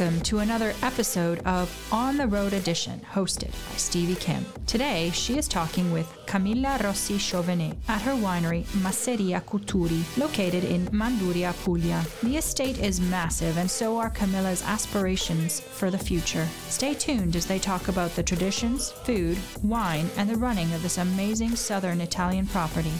Welcome to another episode of On the Road Edition, hosted by Stevie Kim. Today, she is talking with Camilla Rossi Chauvenet at her winery Masseria Cuturi, located in Manduria, Puglia. The estate is massive, and so are Camilla's aspirations for the future. Stay tuned as they talk about the traditions, food, wine, and the running of this amazing southern Italian property.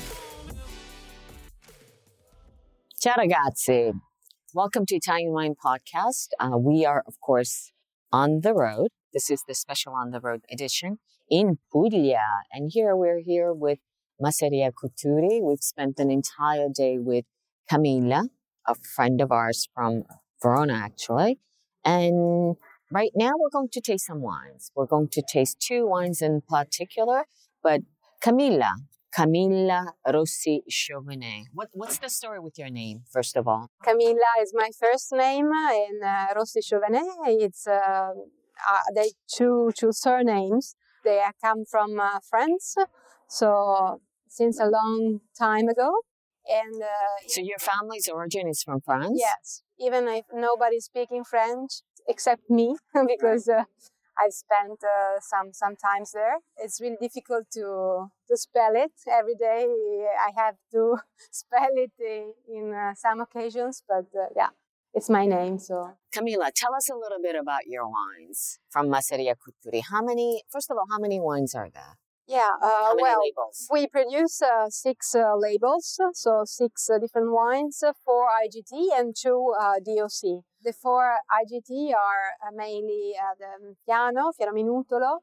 Ciao ragazzi. Welcome to Italian Wine Podcast. Uh, we are, of course, on the road. This is the special on the road edition in Puglia. And here we're here with Masseria Cuturi. We've spent an entire day with Camilla, a friend of ours from Verona, actually. And right now we're going to taste some wines. We're going to taste two wines in particular, but Camilla, Camilla Rossi Chauvenet. What, what's the story with your name, first of all? Camilla is my first name, and uh, Rossi Chauvenet. It's uh, uh, they two two surnames. They come from uh, France, so since a long time ago. And uh, so your family's origin is from France. Yes, even if nobody's speaking French except me, because uh, I've spent uh, some some times there. It's really difficult to to spell it every day. I have to spell it in uh, some occasions, but uh, yeah, it's my name. So Camilla, tell us a little bit about your wines from Masseria Cuturi. How many? First of all, how many wines are there? Yeah, uh, well, labels? we produce uh, six uh, labels, so six uh, different wines, uh, four IGT and two uh, DOC. The four IGT are mainly the Fiano, Fiero Minutolo,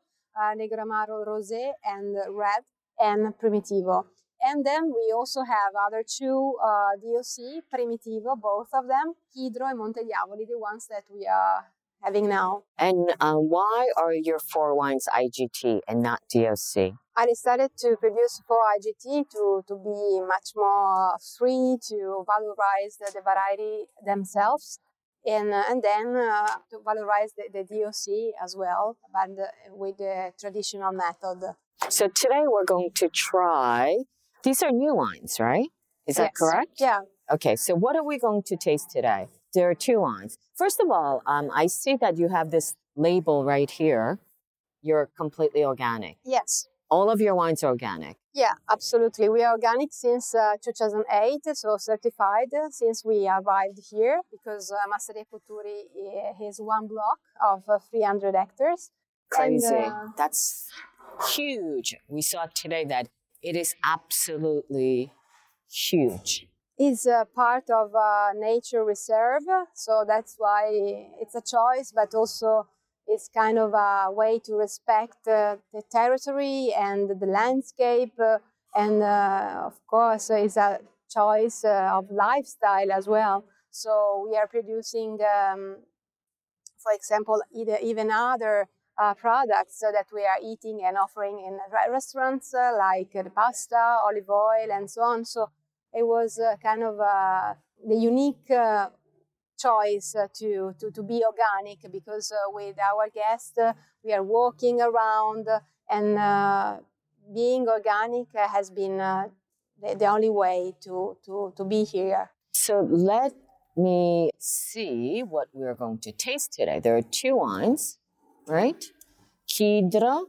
Negro Amaro Rosé, and Red, and Primitivo. And then we also have other two DOC, Primitivo, both of them, Kidro and Monte Diavoli, the ones that we are having now. And um, why are your four wines IGT and not DOC? I decided to produce four IGT to, to be much more free to valorize the, the variety themselves. And, uh, and then uh, to valorize the, the DOC as well, but uh, with the traditional method. So today we're going to try, these are new wines, right? Is that yes. correct? Yeah. Okay, so what are we going to taste today? There are two wines. First of all, um, I see that you have this label right here. You're completely organic. Yes. All of your wines are organic. Yeah, absolutely. We are organic since uh, 2008, so certified since we arrived here because uh, Masseria Cuturi has one block of uh, 300 hectares. Crazy. And, uh, That's huge. We saw today that it is absolutely huge is a part of a nature reserve, so that's why it's a choice, but also it's kind of a way to respect uh, the territory and the landscape, uh, and uh, of course, it's a choice uh, of lifestyle as well. So we are producing, um, for example, either, even other uh, products that we are eating and offering in restaurants, uh, like the pasta, olive oil, and so on. So it was uh, kind of uh, the unique uh, choice to, to, to be organic because with our guests we are walking around and being organic has been the, the only way to, to, to be here. So let me see what we're going to taste today. There are two wines, right? Chidro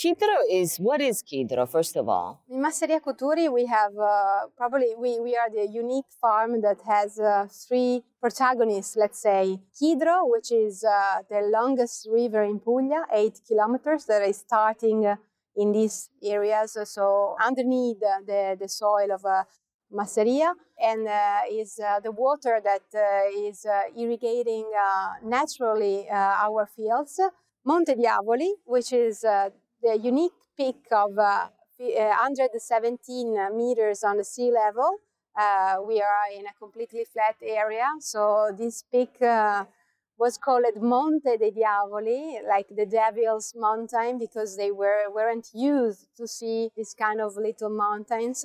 Chidro is what is Chidro, first of all? In Masseria Cuturi, we have uh, probably we, we are the unique farm that has uh, three protagonists. Let's say Chidro, which is uh, the longest river in Puglia, eight kilometers, that is starting uh, in these areas. So underneath the, the soil of uh, Masseria, and uh, is the water that is irrigating naturally our fields. Monte Diavoli, which is the unique peak of uh, 117 meters on the sea level. Uh, we are in a completely flat area, so this peak uh, was called Monte dei Diavoli, like the Devil's Mountain, because they were weren't used to see this kind of little mountains.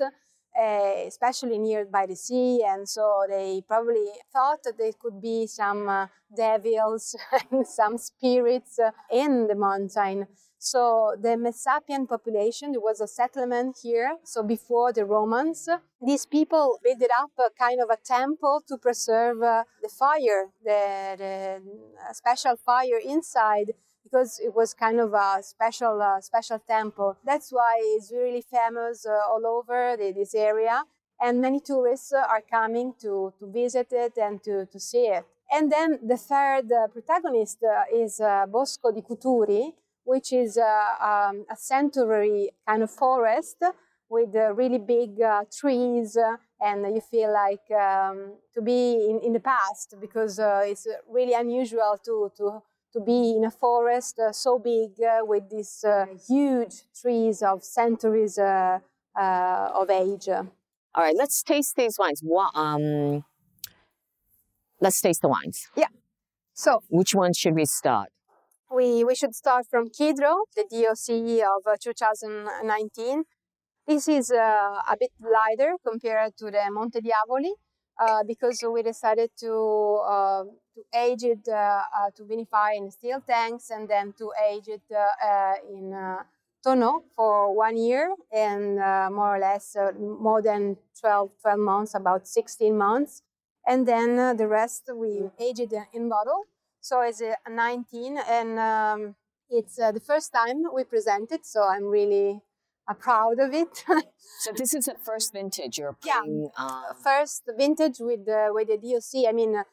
Uh, especially near by the sea, and so they probably thought that there could be some uh, devils and some spirits uh, in the mountain. So the Messapian population, there was a settlement here. So before the Romans, these people built up a kind of a temple to preserve uh, the fire, the, the special fire inside because it was kind of a special uh, special temple. That's why it's really famous uh, all over the, this area, and many tourists uh, are coming to, to visit it and to, to see it. And then the third uh, protagonist uh, is uh, Bosco di Cuturi, which is um, a sanctuary kind of forest with really big trees and you feel like um, to be in, in the past because it's really unusual to, to to be in a forest uh, so big uh, with these uh, huge trees of centuries uh, uh, of age. All right, let's taste these wines. What, um, let's taste the wines. Yeah. So, which one should we start? We, we should start from Kidro, the DOC of 2019. This is a bit lighter compared to the Monte Diavoli. Uh, because we decided to uh, to age it uh, uh, to vinify in steel tanks and then to age it uh, in tonneau for one year and more or less more than 12, 12 months, about 16 months. And then the rest we age it in bottle. So it's a 19 and um, it's the first time we present it. So I'm really I'm proud of it. so this is the first vintage you're putting. Yeah, uh... first vintage with the with the DOC. I mean, uh,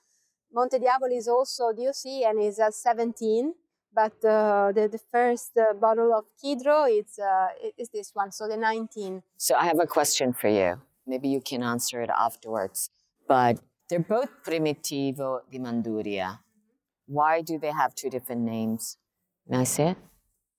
Monte Diavoli is also DOC and is a 17, but uh, the the first uh, bottle of Kidro is uh, is this one, so the 19. So I have a question for you. Maybe you can answer it afterwards. But they're both Primitivo di Manduria. Why do they have two different names? May I say it?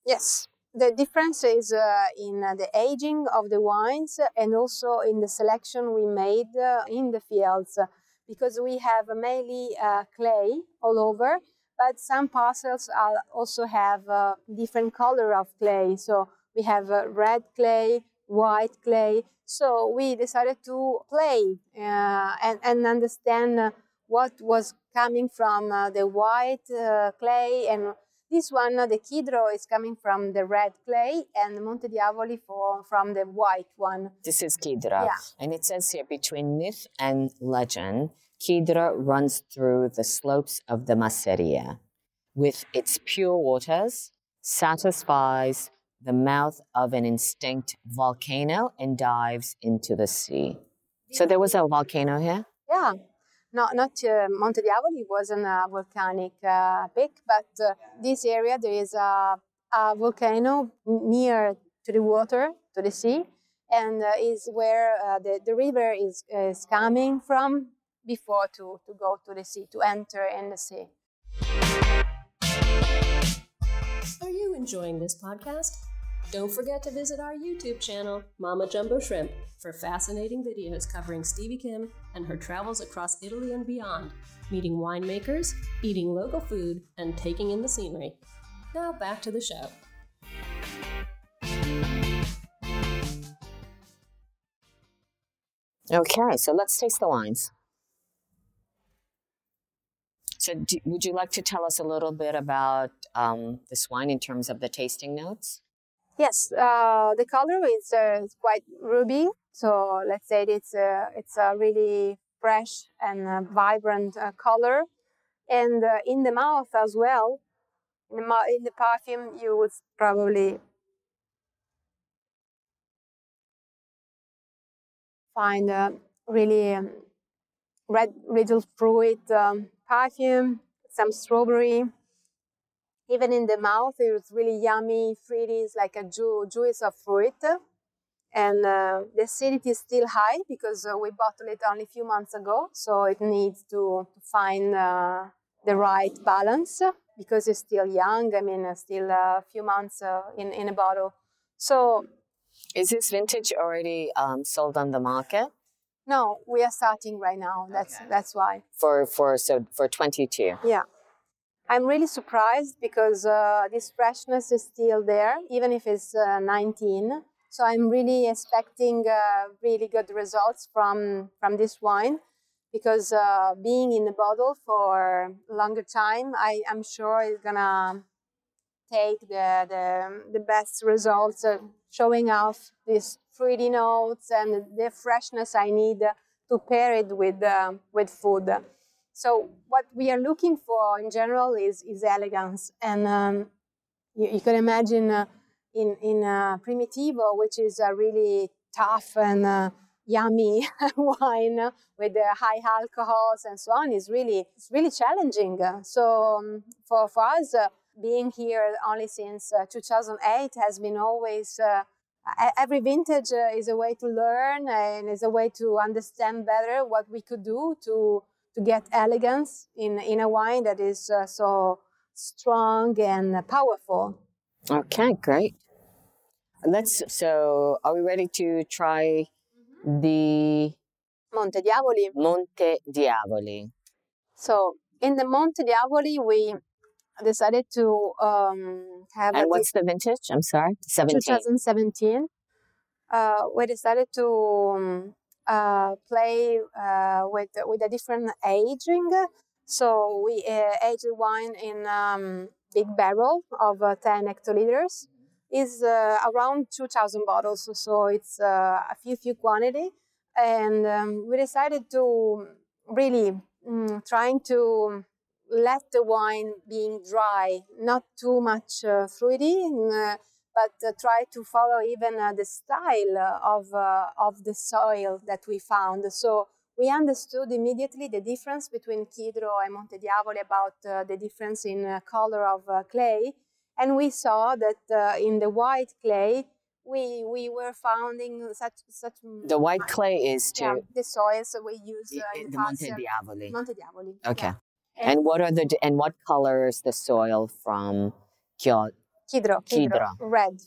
Yes the difference is uh, in uh, the aging of the wines and also in the selection we made uh, in the fields because we have mainly uh, clay all over but some parcels also have uh, different color of clay so we have uh, red clay white clay so we decided to play and, and understand what was coming from uh, the white uh, clay and this one, uh, the Kidro, is coming from the red clay and Monte Diavoli for, from the white one. This is Kidra. Yeah. And it says here between myth and legend, Kidra runs through the slopes of the Masseria. With its pure waters, satisfies the mouth of an extinct volcano and dives into the sea. So there was a volcano here? Yeah. No, not uh, Monte Diavoli It wasn't a volcanic uh, peak, but uh, this area there is a, a, volcano near to the water, to the sea, and uh, is where uh, the, the river is, is coming from before to, to go to the sea, to enter in the sea. Are you enjoying this podcast? Don't forget to visit our YouTube channel, Mama Jumbo Shrimp, for fascinating videos covering Stevie Kim and her travels across Italy and beyond, meeting winemakers, eating local food, and taking in the scenery. Now back to the show. Okay, so let's taste the wines. So, do, would you like to tell us a little bit about um, this wine in terms of the tasting notes? Yes, uh, the color is uh, quite ruby. So let's say it's a, it's a really fresh and vibrant uh, color. And uh, in the mouth as well, in the, in the perfume, you would probably find a really um, red little fruit um, perfume, some strawberry, even in the mouth, it was really yummy, fruity, it's like a ju- juice of fruit. And uh, the acidity is still high because uh, we bottled it only a few months ago, so it needs to, to find uh, the right balance because it's still young. I mean, still a few months uh, in, in a bottle. So Is this vintage already um, sold on the market no, we are starting right now. That's Okay. that's why. for for so for 22? Yeah. I'm really surprised because uh, this freshness is still there, even if it's uh, 19. So I'm really expecting uh, really good results from from this wine, because uh, being in the bottle for longer time, I am sure it's gonna take the the, the best results, uh, showing off these fruity notes and the freshness I need to pair it with uh, with food. So what we are looking for in general is is elegance, and um, you, you can imagine uh, in in uh, Primitivo, which is a really tough and uh, yummy wine with the high alcohols and so on, is really it's really challenging. So um, for for us, uh, being here only since uh, 2008 has been always. Uh, every vintage uh, is a way to learn and is a way to understand better what we could do to to get elegance in in a wine that is uh, so strong and powerful. Okay, great. Let's. So, are we ready to try the Monte Diavoli. Monte Diavoli? So in the Monte Diavoli, we decided to um, have And what's the vintage? I'm sorry, 17. 2017. Uh, we decided to um, play uh, with with a different aging. So we uh, aged wine in um, big barrel of uh, 10 hectoliters. Is uh, around 2,000 bottles, so it's uh, a few few quantity, and um, we decided to really mm, trying to let the wine being dry, not too much uh, fruity, uh, but uh, try to follow even uh, the style of uh, of the soil that we found. So we understood immediately the difference between Kidro and Monte Diavoli about uh, the difference in uh, color of uh, clay, and we saw that uh, in the white clay we we were finding such such The white clay is to yeah, the soils that we use the, uh, in the Monte Diavoli. Monte Diavoli. Okay. yeah. And what are the and what color is the soil from Kidro? Kidro, Kidro. red,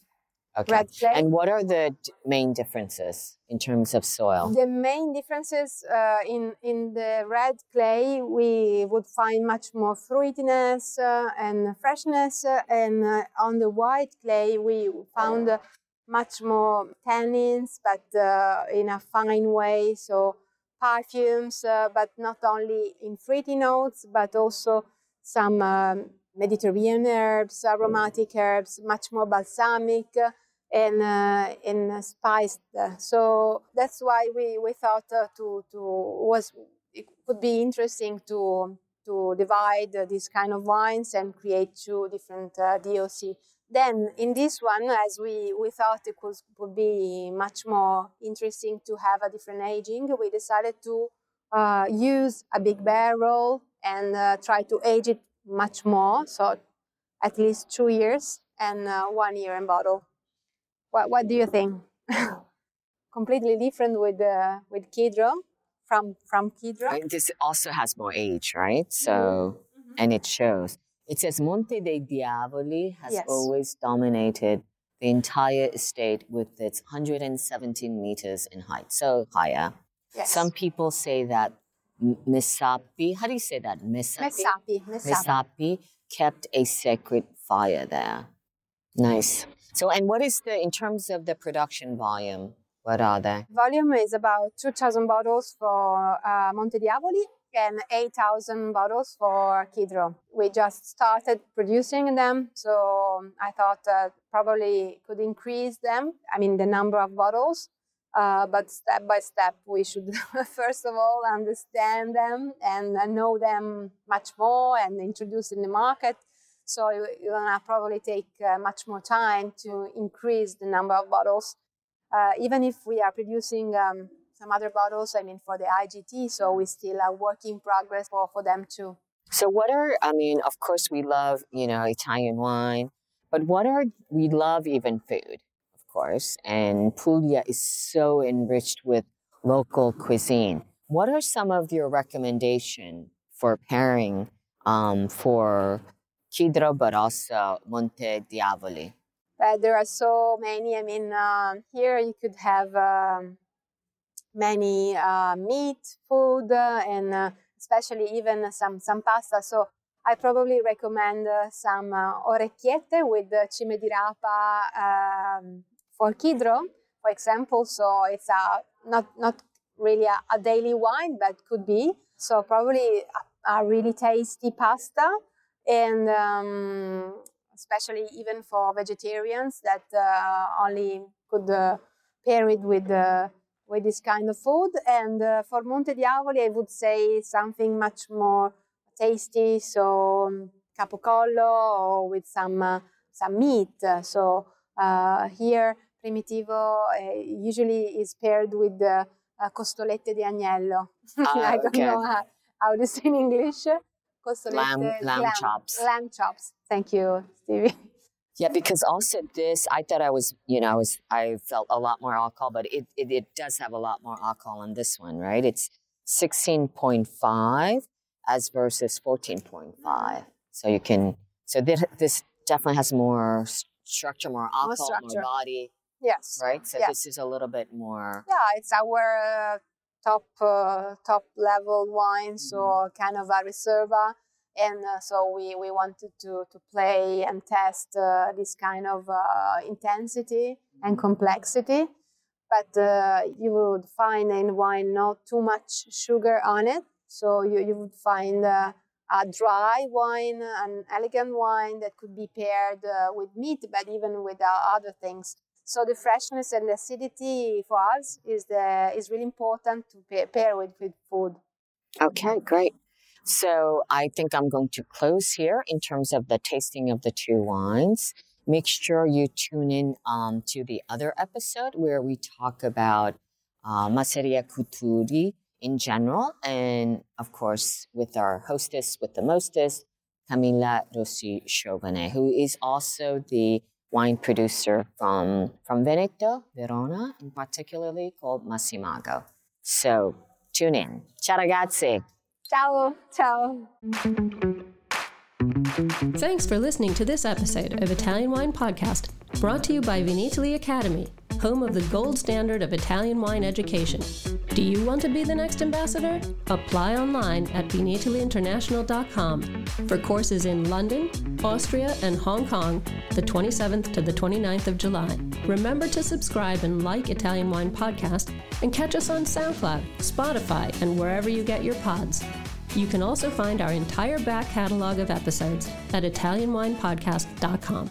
Okay. red clay. And what are the main differences in terms of soil? The main differences uh, in in the red clay, we would find much more fruitiness uh, and freshness, uh, and uh, on the white clay, we found much more tannins, but uh, in a fine way. So perfumes, uh, but not only in fruity notes, but also some um, Mediterranean herbs, aromatic herbs, much more balsamic and uh, and spiced. So that's why we we thought uh, to to was it would be interesting to to divide uh, these kind of wines and create two different uh, DOC. Then in this one, as we, we thought it was, would be much more interesting to have a different aging, we decided to uh, use a big barrel and uh, try to age it much more, so at least two years and uh, one year in bottle. What, what do you think? Completely different with uh, with Kidro from from Kidro. And this also has more age, right? So and it shows. It says Monte dei Diavoli has Yes. always dominated the entire estate with its 117 meters in height, so higher. Yes. Some people say that Misapi, how do you say that? Misapi? Messapi. Messapi. Misapi kept a sacred fire there. Nice. So, and what is the, in terms of the production volume, what are they? Volume is about 2,000 bottles for uh, Monte Diavoli and 8,000 bottles for Kidro. We just started producing them, so I thought uh, probably could increase them, I mean, the number of bottles. Uh, but step by step, we should first of all understand them and know them much more and introduce in the market. So it's gonna probably take uh, much more time to increase the number of bottles uh, even if we are producing um, some other bottles, I mean, for the IGT, so we still are work in progress for, for them too. So, what are, I mean, of course, we love, you know, Italian wine, but what are, we love even food, course, and Puglia is so enriched with local cuisine. What are some of your recommendation for pairing um, for Kidro, but also Monte Diavoli? but there are so many. I mean, uh, here you could have um, many uh, meat, food, uh, and uh, especially even some some pasta. So I probably recommend uh, some uh, orecchiette with cime di rapa um, for Kidro, for example. So it's a not not really a, a, daily wine, but could be. So probably a, a really tasty pasta, and um, especially even for vegetarians that uh, only could uh, pair it with uh, with this kind of food. And uh, for Monte Diavoli, I would say something much more tasty, so um, capocollo or with some uh, some meat. So uh, here, Primitivo usually is paired with costolette di agnello. Ah, I don't okay. know how, how to say in English. Lamb, lamb, lamb chops. Lamb chops. Thank you, Stevie. Yeah, because also this, I thought I was, you know, I was, I felt a lot more alcohol, but it, it, it does have a lot more alcohol in this one, right? It's 16.5 as versus 14.5. So you can, so this, this definitely has more structure, more alcohol, more, structure. body, Yes. right? So Yes. this is a little bit more, Yeah, it's our uh, top uh, top level wine, so Mm-hmm. kind of a reserva, and uh, so we we wanted to to play and test uh, this kind of uh, intensity and Mm-hmm. complexity. But uh, you would find in wine not too much sugar on it, so you you would find. Uh, a dry wine, an elegant wine that could be paired uh, with meat, but even with uh, other things. So the freshness and acidity for us is the is really important to pair, pair with with food. okay, great. So I think I'm going to close here in terms of the tasting of the two wines. Make sure you tune in um, to the other episode where we talk about uh, Masseria Cuturi in general, and of course with our hostess with the mostest, Camilla Rossi Chauvenet, who is also the wine producer from from Veneto, Verona, in particularly called Massimago. So tune in. Ciao ragazzi. Ciao, ciao. Thanks for listening to this episode of Italian Wine Podcast, brought to you by Vinitaly Academy, home of the gold standard of Italian wine education. Do you want to be the next ambassador? Apply online at vinitalyinternational.com for courses in London, Austria, and Hong Kong the 27th to the 29th of July. Remember to subscribe and like Italian Wine Podcast and catch us on SoundCloud, Spotify, and wherever you get your pods. You can also find our entire back catalog of episodes at ItalianWinePodcast.com.